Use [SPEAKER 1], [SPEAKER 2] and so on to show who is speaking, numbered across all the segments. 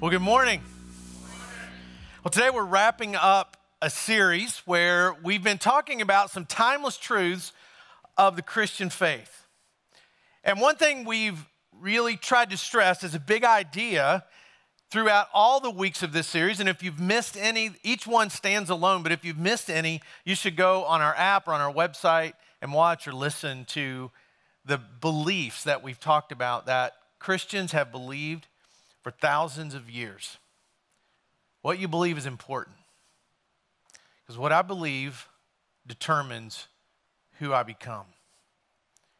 [SPEAKER 1] Well, good morning. Well, today we're wrapping up a series where we've been talking about some timeless truths of the Christian faith. And one thing we've really tried to stress is a big idea throughout all the weeks of this series. And if you've missed any, each one stands alone, but if you've missed any, you should go on our app or on our website and watch or listen to the beliefs that we've talked about that Christians have believed for thousands of years. What you believe is important. Because what I believe determines who I become.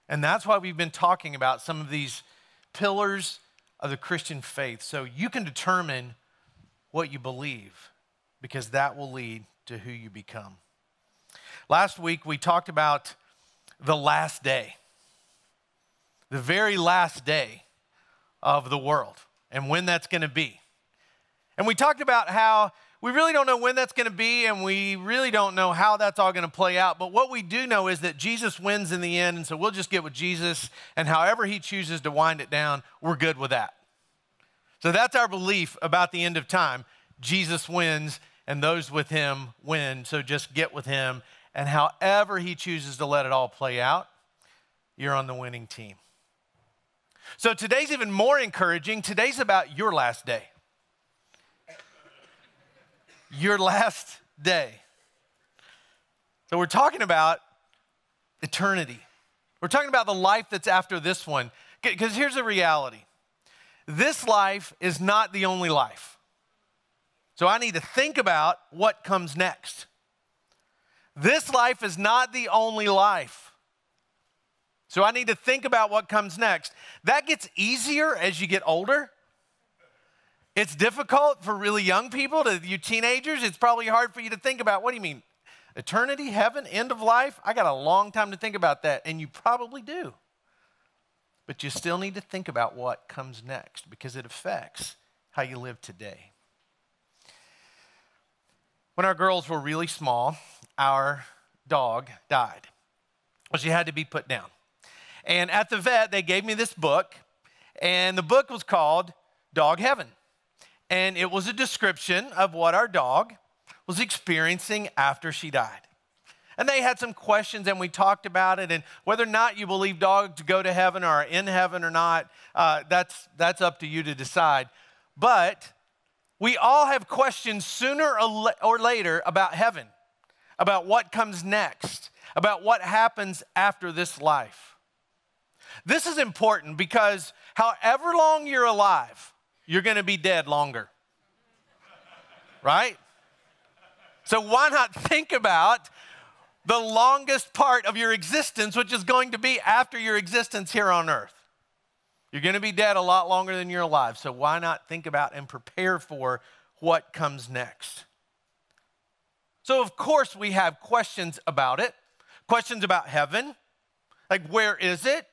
[SPEAKER 1] And that's why we've been talking about some of these pillars of the Christian faith. So you can determine what you believe, because that will lead to who you become. Last week, we talked about the last day, the very last day of the world and when that's going to be. And we talked about how we really don't know when that's going to be and we really don't know how that's all going to play out. But what we do know is that Jesus wins in the end. And so we'll just get with Jesus and however he chooses to wind it down, we're good with that. So that's our belief about the end of time. Jesus wins and those with him win. So just get with him. And however he chooses to let it all play out, you're on the winning team. So today's even more encouraging. Today's about your last day. Your last day. So we're talking about eternity. We're talking about the life that's after this one. Because here's the reality this life is not the only life. So I need to think about what comes next. This life is not the only life. So I need to think about what comes next. That gets easier as you get older. It's difficult for really young people, to you teenagers, it's probably hard for you to think about what do you mean? Eternity, heaven, end of life? I got a long time to think about that, and you probably do. But you still need to think about what comes next because it affects how you live today. When our girls were really small, our dog died. Well, she had to be put down. And at the vet, they gave me this book, and the book was called Dog Heaven. And it was a description of what our dog was experiencing after she died. And they had some questions, and we talked about it, and whether or not you believe dogs go to heaven or are in heaven or not, uh, that's, that's up to you to decide. But we all have questions sooner or later about heaven, about what comes next, about what happens after this life. This is important because however long you're alive, you're going to be dead longer. Right? So why not think about the longest part of your existence, which is going to be after your existence here on earth? You're going to be dead a lot longer than you're alive. So why not think about and prepare for what comes next? So, of course, we have questions about it questions about heaven. Like, where is it?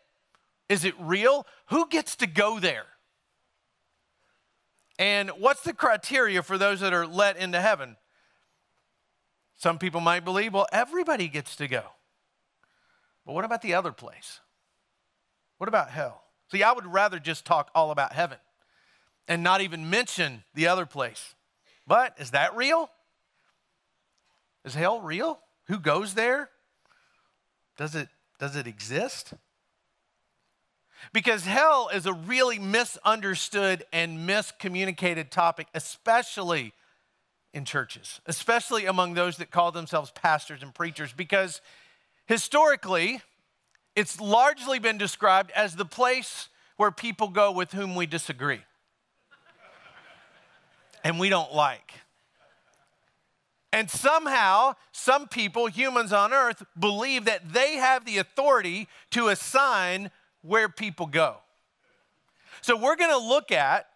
[SPEAKER 1] Is it real? Who gets to go there? And what's the criteria for those that are let into heaven? Some people might believe, well, everybody gets to go. But what about the other place? What about hell? See, I would rather just talk all about heaven and not even mention the other place. But is that real? Is hell real? Who goes there? Does it, does it exist? Because hell is a really misunderstood and miscommunicated topic, especially in churches, especially among those that call themselves pastors and preachers, because historically, it's largely been described as the place where people go with whom we disagree and we don't like. And somehow, some people, humans on earth, believe that they have the authority to assign where people go. So we're going to look at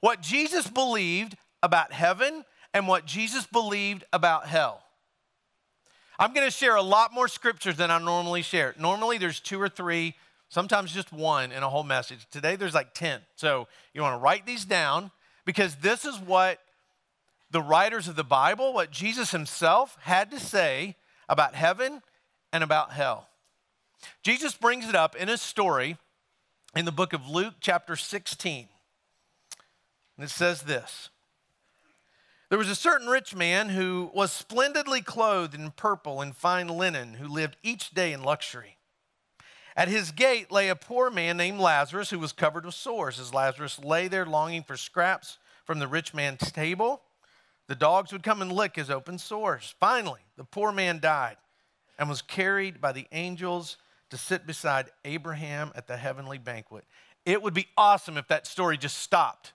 [SPEAKER 1] what Jesus believed about heaven and what Jesus believed about hell. I'm going to share a lot more scriptures than I normally share. Normally there's two or three, sometimes just one in a whole message. Today there's like 10. So you want to write these down because this is what the writers of the Bible, what Jesus himself had to say about heaven and about hell. Jesus brings it up in a story in the book of Luke, chapter 16. And it says this There was a certain rich man who was splendidly clothed in purple and fine linen, who lived each day in luxury. At his gate lay a poor man named Lazarus, who was covered with sores. As Lazarus lay there longing for scraps from the rich man's table, the dogs would come and lick his open sores. Finally, the poor man died and was carried by the angels to sit beside Abraham at the heavenly banquet. It would be awesome if that story just stopped.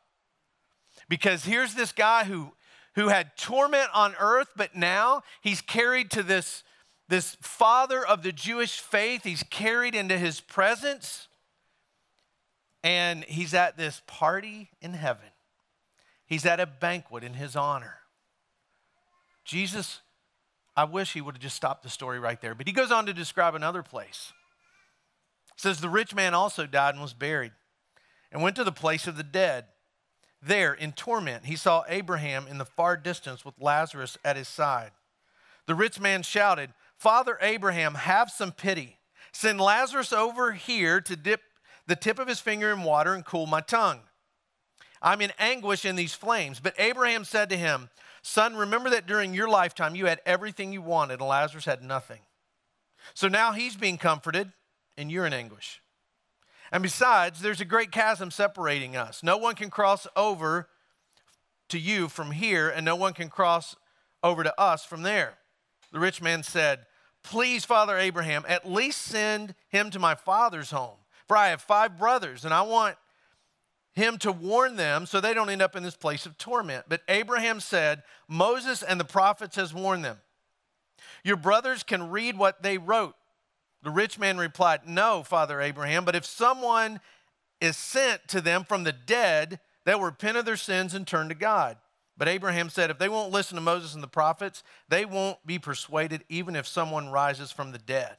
[SPEAKER 1] Because here's this guy who, who had torment on earth, but now he's carried to this, this father of the Jewish faith. He's carried into his presence, and he's at this party in heaven. He's at a banquet in his honor. Jesus, I wish he would have just stopped the story right there, but he goes on to describe another place. It says, The rich man also died and was buried and went to the place of the dead. There, in torment, he saw Abraham in the far distance with Lazarus at his side. The rich man shouted, Father Abraham, have some pity. Send Lazarus over here to dip the tip of his finger in water and cool my tongue. I'm in anguish in these flames. But Abraham said to him, Son, remember that during your lifetime you had everything you wanted, and Lazarus had nothing. So now he's being comforted, and you're in anguish. And besides, there's a great chasm separating us. No one can cross over to you from here, and no one can cross over to us from there. The rich man said, Please, Father Abraham, at least send him to my father's home. For I have five brothers, and I want him to warn them so they don't end up in this place of torment. But Abraham said, Moses and the prophets has warned them. Your brothers can read what they wrote. The rich man replied, No, Father Abraham, but if someone is sent to them from the dead, they'll repent of their sins and turn to God. But Abraham said, If they won't listen to Moses and the prophets, they won't be persuaded, even if someone rises from the dead.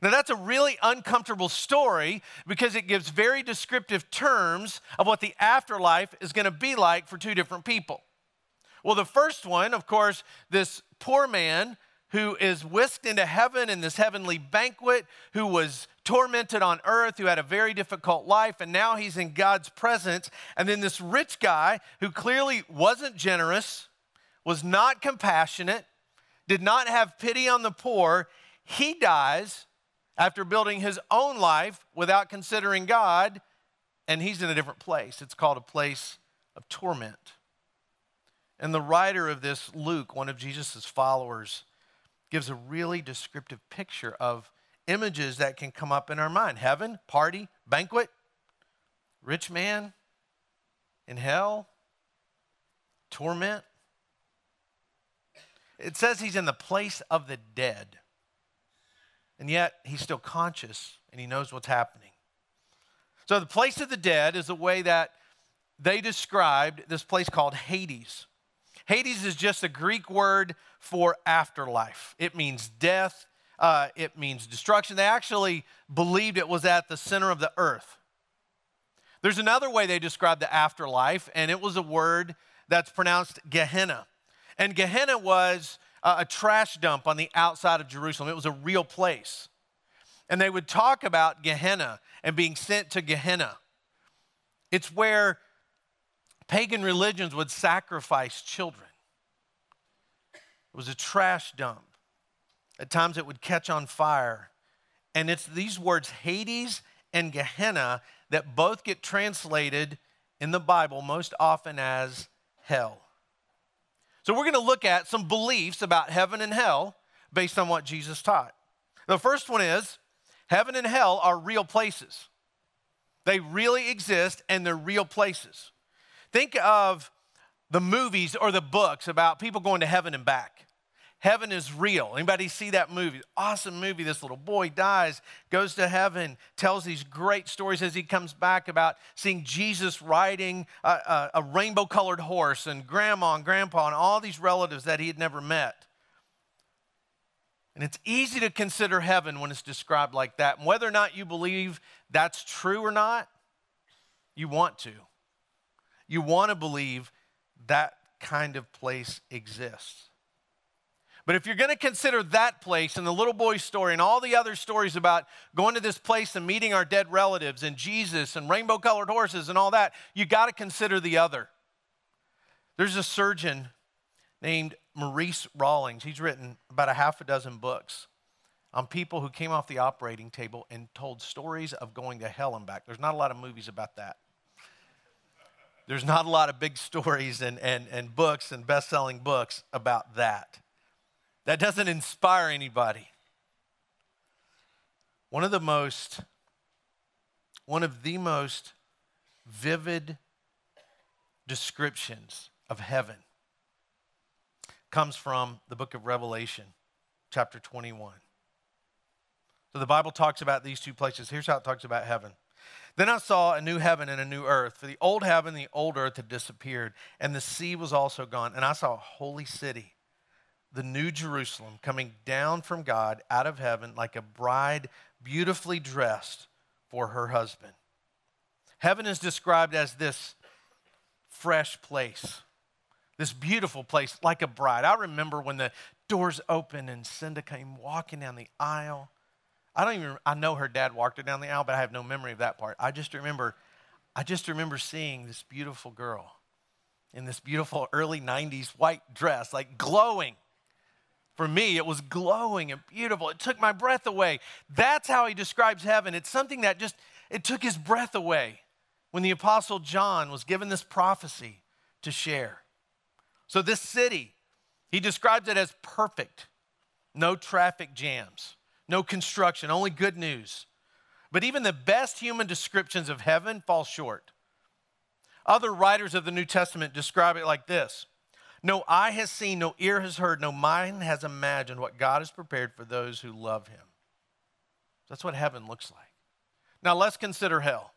[SPEAKER 1] Now, that's a really uncomfortable story because it gives very descriptive terms of what the afterlife is going to be like for two different people. Well, the first one, of course, this poor man who is whisked into heaven in this heavenly banquet, who was tormented on earth, who had a very difficult life, and now he's in God's presence. And then this rich guy who clearly wasn't generous, was not compassionate, did not have pity on the poor, he dies after building his own life without considering God, and he's in a different place. It's called a place of torment. And the writer of this, Luke, one of Jesus' followers, gives a really descriptive picture of images that can come up in our mind heaven, party, banquet, rich man in hell, torment. It says he's in the place of the dead. And yet he's still conscious and he knows what's happening. So, the place of the dead is a way that they described this place called Hades. Hades is just a Greek word for afterlife. It means death, uh, it means destruction. They actually believed it was at the center of the earth. There's another way they describe the afterlife, and it was a word that's pronounced Gehenna. And Gehenna was a trash dump on the outside of Jerusalem, it was a real place. And they would talk about Gehenna and being sent to Gehenna. It's where pagan religions would sacrifice children. It was a trash dump. At times it would catch on fire. And it's these words, Hades and Gehenna, that both get translated in the Bible most often as hell. So we're going to look at some beliefs about heaven and hell based on what Jesus taught. The first one is heaven and hell are real places. They really exist and they're real places. Think of the movies or the books about people going to heaven and back. Heaven is real. Anybody see that movie? Awesome movie. This little boy dies, goes to heaven, tells these great stories as he comes back about seeing Jesus riding a, a, a rainbow colored horse and grandma and grandpa and all these relatives that he had never met. And it's easy to consider heaven when it's described like that. And whether or not you believe that's true or not, you want to. You want to believe that kind of place exists. But if you're going to consider that place and the little boy's story and all the other stories about going to this place and meeting our dead relatives and Jesus and rainbow colored horses and all that, you got to consider the other. There's a surgeon named Maurice Rawlings. He's written about a half a dozen books on people who came off the operating table and told stories of going to hell and back. There's not a lot of movies about that. There's not a lot of big stories and, and, and books and best selling books about that. That doesn't inspire anybody. One of the most, one of the most vivid descriptions of heaven comes from the book of Revelation, chapter 21. So the Bible talks about these two places. Here's how it talks about heaven. Then I saw a new heaven and a new earth, for the old heaven and the old earth had disappeared, and the sea was also gone. And I saw a holy city, the new Jerusalem, coming down from God out of heaven like a bride beautifully dressed for her husband. Heaven is described as this fresh place, this beautiful place, like a bride. I remember when the doors opened and Cinda came walking down the aisle I don't even, I know her dad walked her down the aisle, but I have no memory of that part. I just remember, I just remember seeing this beautiful girl in this beautiful early 90s white dress, like glowing. For me, it was glowing and beautiful. It took my breath away. That's how he describes heaven. It's something that just, it took his breath away when the Apostle John was given this prophecy to share. So, this city, he describes it as perfect, no traffic jams no construction, only good news. But even the best human descriptions of heaven fall short. Other writers of the New Testament describe it like this No eye has seen, no ear has heard, no mind has imagined what God has prepared for those who love him. That's what heaven looks like. Now let's consider hell.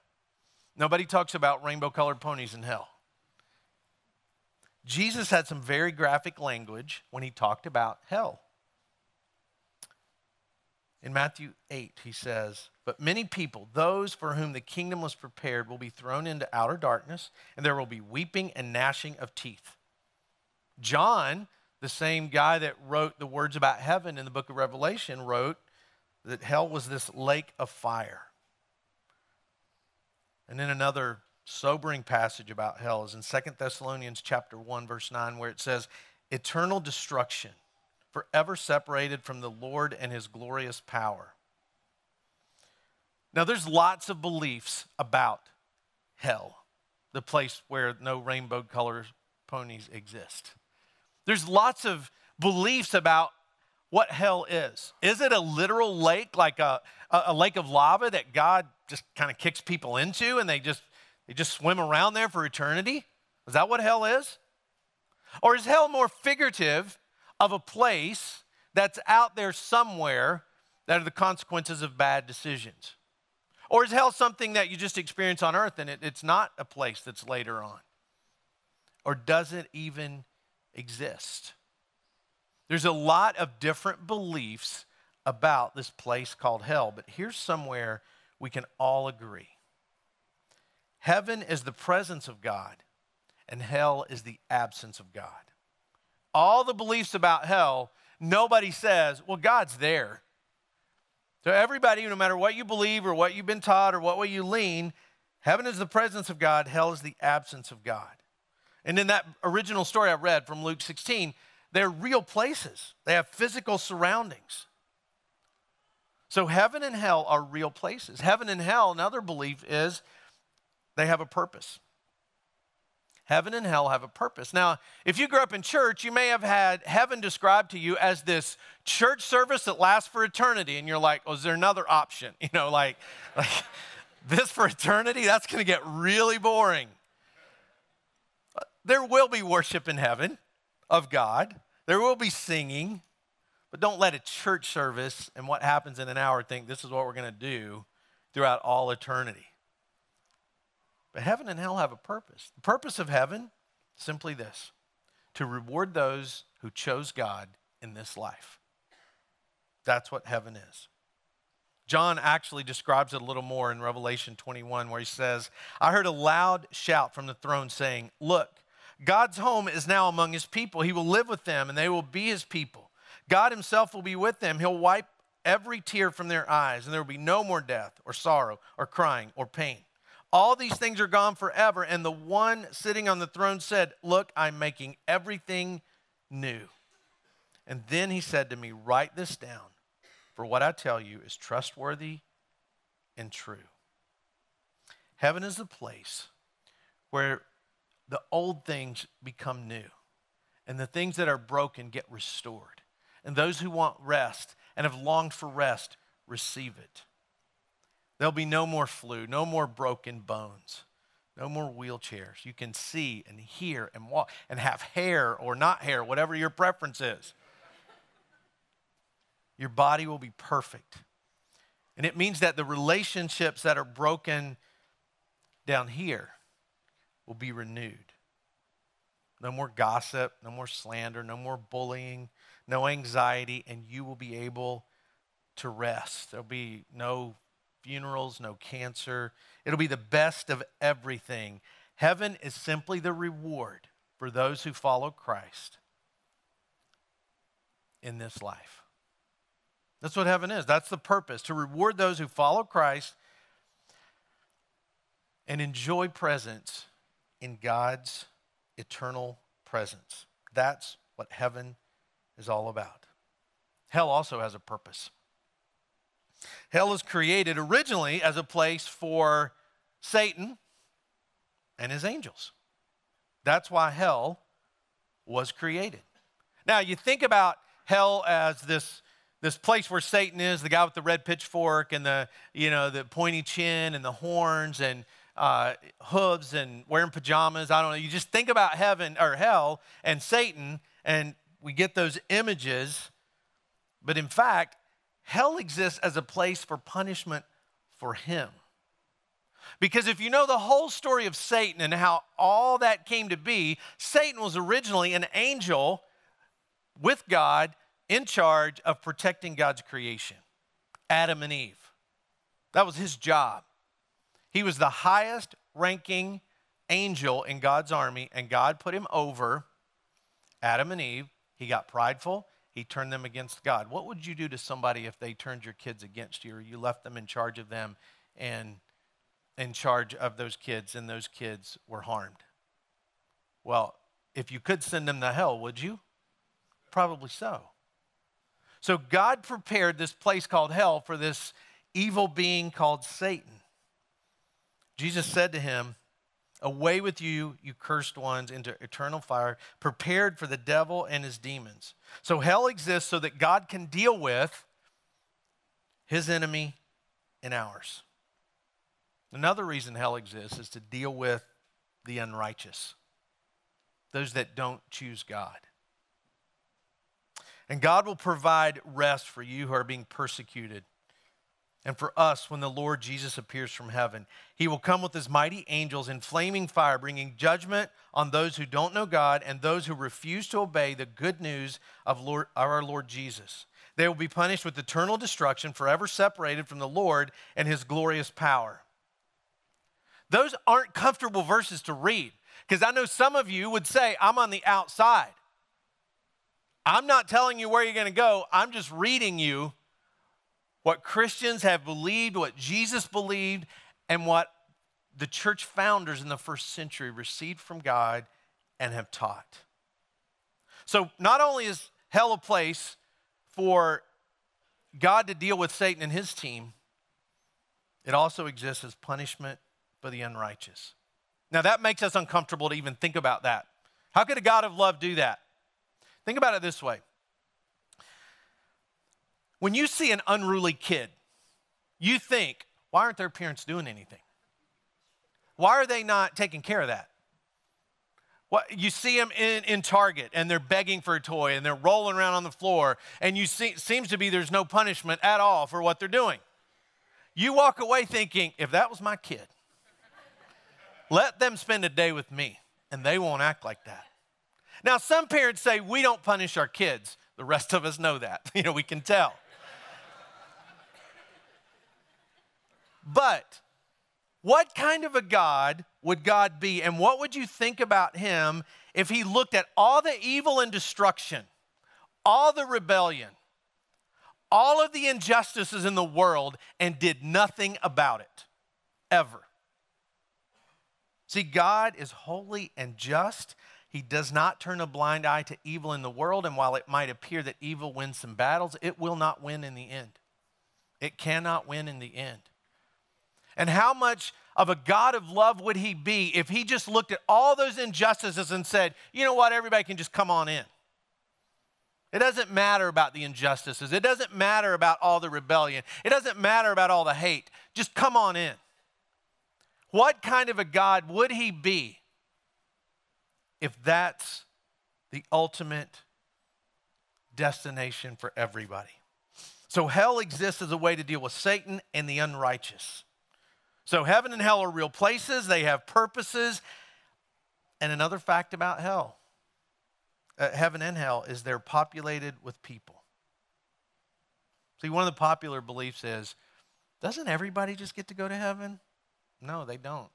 [SPEAKER 1] Nobody talks about rainbow colored ponies in hell. Jesus had some very graphic language when he talked about hell. In Matthew 8, he says, But many people, those for whom the kingdom was prepared, will be thrown into outer darkness, and there will be weeping and gnashing of teeth. John, the same guy that wrote the words about heaven in the book of Revelation, wrote that hell was this lake of fire. And then another sobering passage about hell is in Second Thessalonians chapter 1 verse 9 where it says eternal destruction forever separated from the Lord and his glorious power. Now, there's lots of beliefs about hell, the place where no rainbow colored ponies exist. There's lots of beliefs about what hell is. Is it a literal lake, like a, a lake of lava that God just kind of kicks people into and they just, they just swim around there for eternity? Is that what hell is? Or is hell more figurative of a place that's out there somewhere that are the consequences of bad decisions? Or is hell something that you just experience on earth and it, it's not a place that's later on? Or does it even exist? There's a lot of different beliefs about this place called hell, but here's somewhere we can all agree Heaven is the presence of God, and hell is the absence of God all the beliefs about hell, nobody says, well, God's there. So, everybody, no matter what you believe or what you've been taught or what way you lean, heaven is the presence of God, hell is the absence of God. And in that original story I read from Luke 16, they're real places, they have physical surroundings. So, heaven and hell are real places. Heaven and hell, another belief is they have a purpose. Heaven and hell have a purpose. Now, if you grew up in church, you may have had heaven described to you as this church service that lasts for eternity. And you're like, oh, is there another option? You know, like, like this for eternity? That's going to get really boring. There will be worship in heaven of God, there will be singing, but don't let a church service and what happens in an hour think this is what we're going to do throughout all eternity. But heaven and hell have a purpose. The purpose of heaven, simply this to reward those who chose God in this life. That's what heaven is. John actually describes it a little more in Revelation 21, where he says, I heard a loud shout from the throne saying, Look, God's home is now among his people. He will live with them, and they will be his people. God Himself will be with them. He'll wipe every tear from their eyes, and there will be no more death, or sorrow, or crying, or pain. All these things are gone forever. And the one sitting on the throne said, Look, I'm making everything new. And then he said to me, Write this down, for what I tell you is trustworthy and true. Heaven is the place where the old things become new, and the things that are broken get restored. And those who want rest and have longed for rest receive it. There'll be no more flu, no more broken bones, no more wheelchairs. You can see and hear and walk and have hair or not hair, whatever your preference is. Your body will be perfect. And it means that the relationships that are broken down here will be renewed. No more gossip, no more slander, no more bullying, no anxiety, and you will be able to rest. There'll be no funerals, no cancer. It'll be the best of everything. Heaven is simply the reward for those who follow Christ in this life. That's what heaven is. That's the purpose to reward those who follow Christ and enjoy presence in God's eternal presence. That's what heaven is all about. Hell also has a purpose. Hell was created originally as a place for Satan and his angels. That's why hell was created. Now, you think about hell as this, this place where Satan is, the guy with the red pitchfork and the, you know, the pointy chin and the horns and uh, hooves and wearing pajamas. I don't know. You just think about heaven or hell and Satan, and we get those images. But in fact, hell exists as a place for punishment for him. Because if you know the whole story of Satan and how all that came to be, Satan was originally an angel with God in charge of protecting God's creation, Adam and Eve. That was his job. He was the highest ranking angel in God's army, and God put him over Adam and Eve. He got prideful, he turned them against God. What would you do to somebody if they turned your kids against you or you left them in charge of them and in charge of those kids and those kids were harmed? Well, if you could send them to hell, would you? Probably so. So God prepared this place called hell for this evil being called Satan. Jesus said to him, Away with you, you cursed ones, into eternal fire, prepared for the devil and his demons. So hell exists so that God can deal with his enemy and ours. Another reason hell exists is to deal with the unrighteous, those that don't choose God. And God will provide rest for you who are being persecuted and for us when the Lord Jesus appears from heaven. He will come with his mighty angels in flaming fire, bringing judgment on those who don't know God and those who refuse to obey the good news of Lord, our Lord Jesus. They will be punished with eternal destruction, forever separated from the Lord and his glorious power. Those aren't comfortable verses to read because I know some of you would say, I'm on the outside. I'm not telling you where you're going to go, I'm just reading you what Christians have believed, what Jesus believed, and what the church founders in the first century received from God and have taught. So, not only is hell a place for God to deal with Satan and his team, it also exists as punishment for the unrighteous. Now, that makes us uncomfortable to even think about that. How could a God of love do that? Think about it this way when you see an unruly kid, you think, why aren't their parents doing anything? Why are they not taking care of that? What, you see them in, in Target and they're begging for a toy and they're rolling around on the floor, and you see, seems to be there's no punishment at all for what they're doing. You walk away thinking, if that was my kid, let them spend a day with me and they won't act like that. Now, some parents say we don't punish our kids. The rest of us know that. You know, we can tell. But what kind of a God would God be? And what would you think about him if he looked at all the evil and destruction, all the rebellion, all of the injustices in the world, and did nothing about it, ever. See, God is holy and just. He does not turn a blind eye to evil in the world, and while it might appear that evil wins some battles, it will not win in the end. It cannot win in the end. And how much of a God of love would he be if he just looked at all those injustices and said, you know what, everybody can just come on in? It doesn't matter about the injustices. It doesn't matter about all the rebellion. It doesn't matter about all the hate. Just come on in. What kind of a God would he be if that's the ultimate destination for everybody? So, hell exists as a way to deal with Satan and the unrighteous. So, heaven and hell are real places, they have purposes. And another fact about hell uh, heaven and hell is they're populated with people. See, one of the popular beliefs is doesn't everybody just get to go to heaven? No, they don't.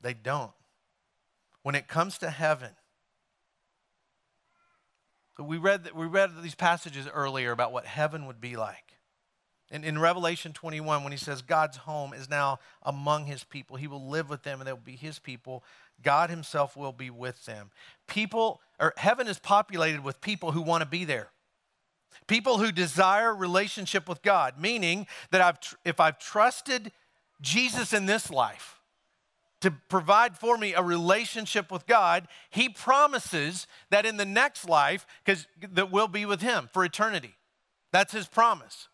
[SPEAKER 1] They don't. When it comes to heaven, we read, we read these passages earlier about what heaven would be like. In, in Revelation 21, when he says God's home is now among his people, he will live with them and they will be his people. God himself will be with them. People, or heaven is populated with people who want to be there. People who desire relationship with God, meaning that I've, if I've trusted Jesus in this life to provide for me a relationship with God, he promises that in the next life, because that we'll be with him for eternity. That's his promise.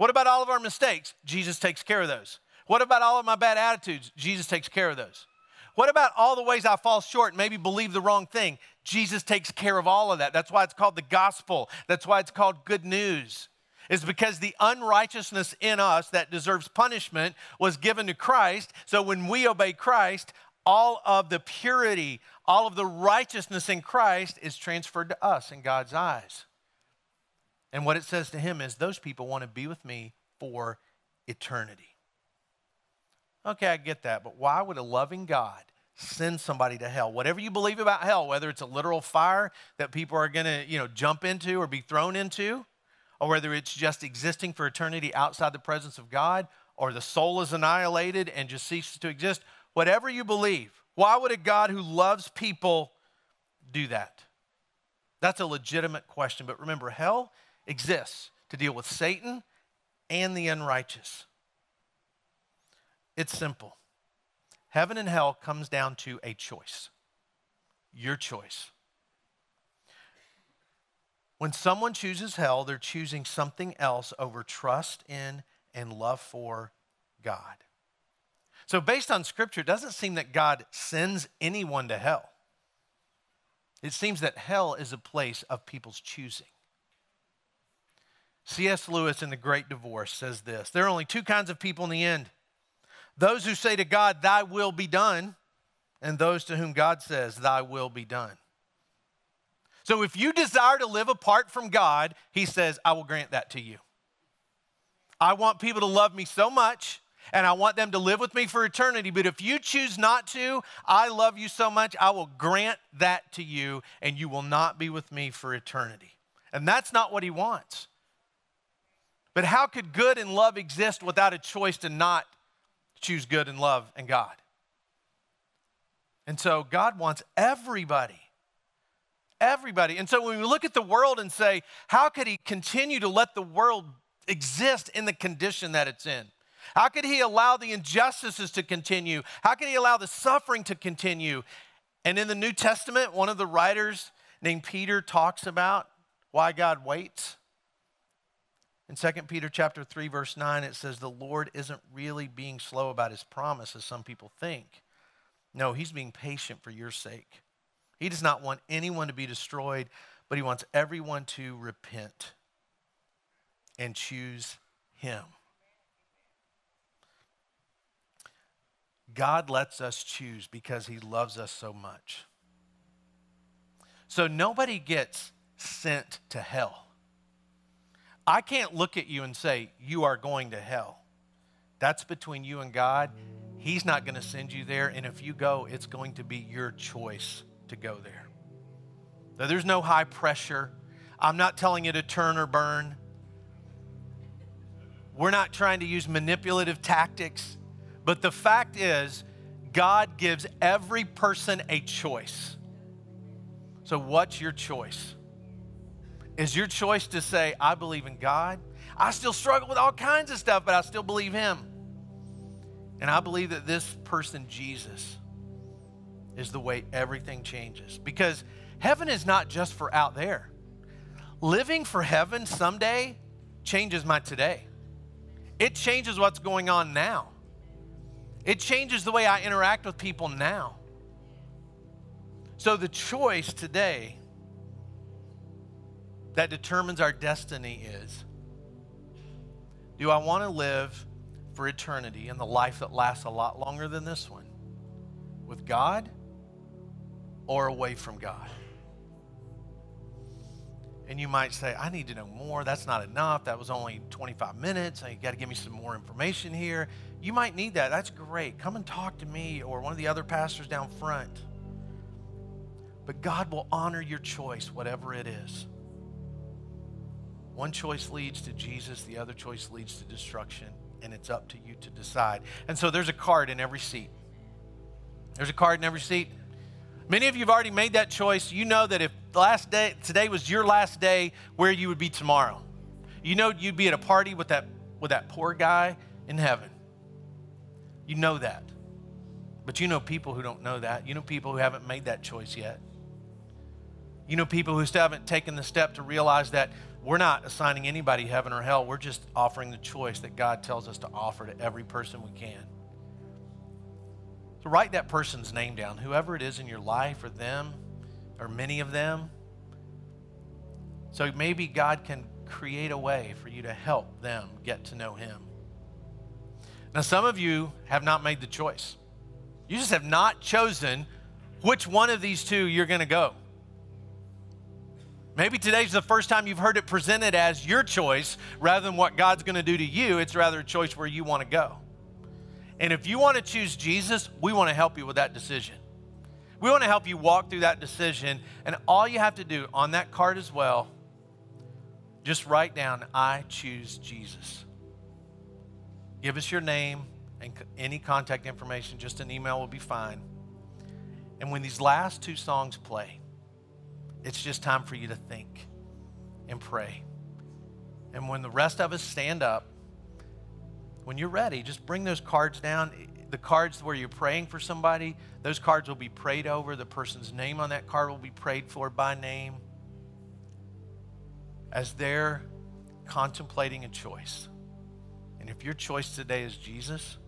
[SPEAKER 1] What about all of our mistakes? Jesus takes care of those. What about all of my bad attitudes? Jesus takes care of those. What about all the ways I fall short, and maybe believe the wrong thing? Jesus takes care of all of that. That's why it's called the gospel. That's why it's called good news is because the unrighteousness in us that deserves punishment was given to Christ. So when we obey Christ, all of the purity, all of the righteousness in Christ is transferred to us in God's eyes. And what it says to him is, those people want to be with me for eternity. Okay, I get that, but why would a loving God send somebody to hell? Whatever you believe about hell, whether it's a literal fire that people are going to, you know, jump into or be thrown into, or whether it's just existing for eternity outside the presence of God, or the soul is annihilated and just ceases to exist, whatever you believe, why would a God who loves people do that? That's a legitimate question. But remember, hell exists to deal with Satan and the unrighteous. It's simple. Heaven and hell comes down to a choice. Your choice. When someone chooses hell, they're choosing something else over trust in and love for God. So, based on scripture, it doesn't seem that God sends anyone to hell. It seems that hell is a place of people's choosing. C.S. Lewis in The Great Divorce says this There are only two kinds of people in the end those who say to God, Thy will be done, and those to whom God says, Thy will be done. So if you desire to live apart from God, he says, I will grant that to you. I want people to love me so much and I want them to live with me for eternity. But if you choose not to, I love you so much, I will grant that to you and you will not be with me for eternity. And that's not what he wants. But how could good and love exist without a choice to not choose good and love and God? And so God wants everybody everybody. And so when we look at the world and say, how could he continue to let the world exist in the condition that it's in? How could he allow the injustices to continue? How could he allow the suffering to continue? And in the New Testament, one of the writers named Peter talks about why God waits. In 2 Peter chapter 3 verse 9 it says the Lord isn't really being slow about his promise as some people think. No, he's being patient for your sake. He does not want anyone to be destroyed, but he wants everyone to repent and choose him. God lets us choose because he loves us so much. So nobody gets sent to hell. I can't look at you and say, You are going to hell. That's between you and God. He's not going to send you there. And if you go, it's going to be your choice to go there. there's no high pressure. I'm not telling you to turn or burn. We're not trying to use manipulative tactics. But the fact is, God gives every person a choice. So, what's your choice? Is your choice to say, I believe in God? I still struggle with all kinds of stuff, but I still believe Him. And I believe that this person, Jesus, is the way everything changes. Because heaven is not just for out there. Living for heaven someday changes my today. It changes what's going on now. It changes the way I interact with people now. So the choice today that determines our destiny is do I want to live for eternity in the life that lasts a lot longer than this one with God or away from God? And you might say, I need to know more. That's not enough. That was only 25 minutes. You got to give me some more information here. You might need that. That's great. Come and talk to me or one of the other pastors down front. But God will honor your choice, whatever it is. One choice leads to Jesus, the other choice leads to destruction, and it's up to you to decide. And so there's a card in every seat. There's a card in every seat. Many of you have already made that choice. You know that if last day today was your last day, where you would be tomorrow. You know you'd be at a party with that with that poor guy in heaven. You know that. But you know people who don't know that. You know people who haven't made that choice yet. You know people who still haven't taken the step to realize that we're not assigning anybody heaven or hell. We're just offering the choice that God tells us to offer to every person we can. So write that person's name down, whoever it is in your life, or them, or many of them. So maybe God can create a way for you to help them get to know Him. Now, some of you have not made the choice. You just have not chosen which one of these two you're going to go. Maybe today's the first time you've heard it presented as your choice rather than what God's going to do to you. It's rather a choice where you want to go. And if you want to choose Jesus, we want to help you with that decision. We want to help you walk through that decision. And all you have to do on that card as well, just write down, I choose Jesus. Give us your name and any contact information. Just an email will be fine. And when these last two songs play, it's just time for you to think and pray. And when the rest of us stand up, when you're ready, just bring those cards down. The cards where you're praying for somebody, those cards will be prayed over. The person's name on that card will be prayed for by name as they're contemplating a choice. And if your choice today is Jesus,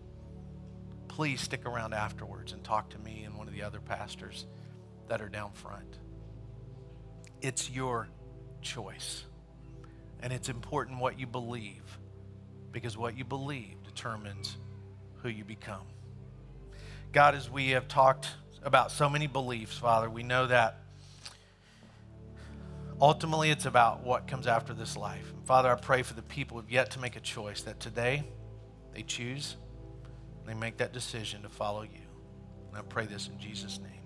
[SPEAKER 1] please stick around afterwards and talk to me and one of the other pastors that are down front. It's your choice. And it's important what you believe because what you believe determines who you become. God, as we have talked about so many beliefs, Father, we know that ultimately it's about what comes after this life. And Father, I pray for the people who've yet to make a choice that today they choose, they make that decision to follow you. And I pray this in Jesus' name.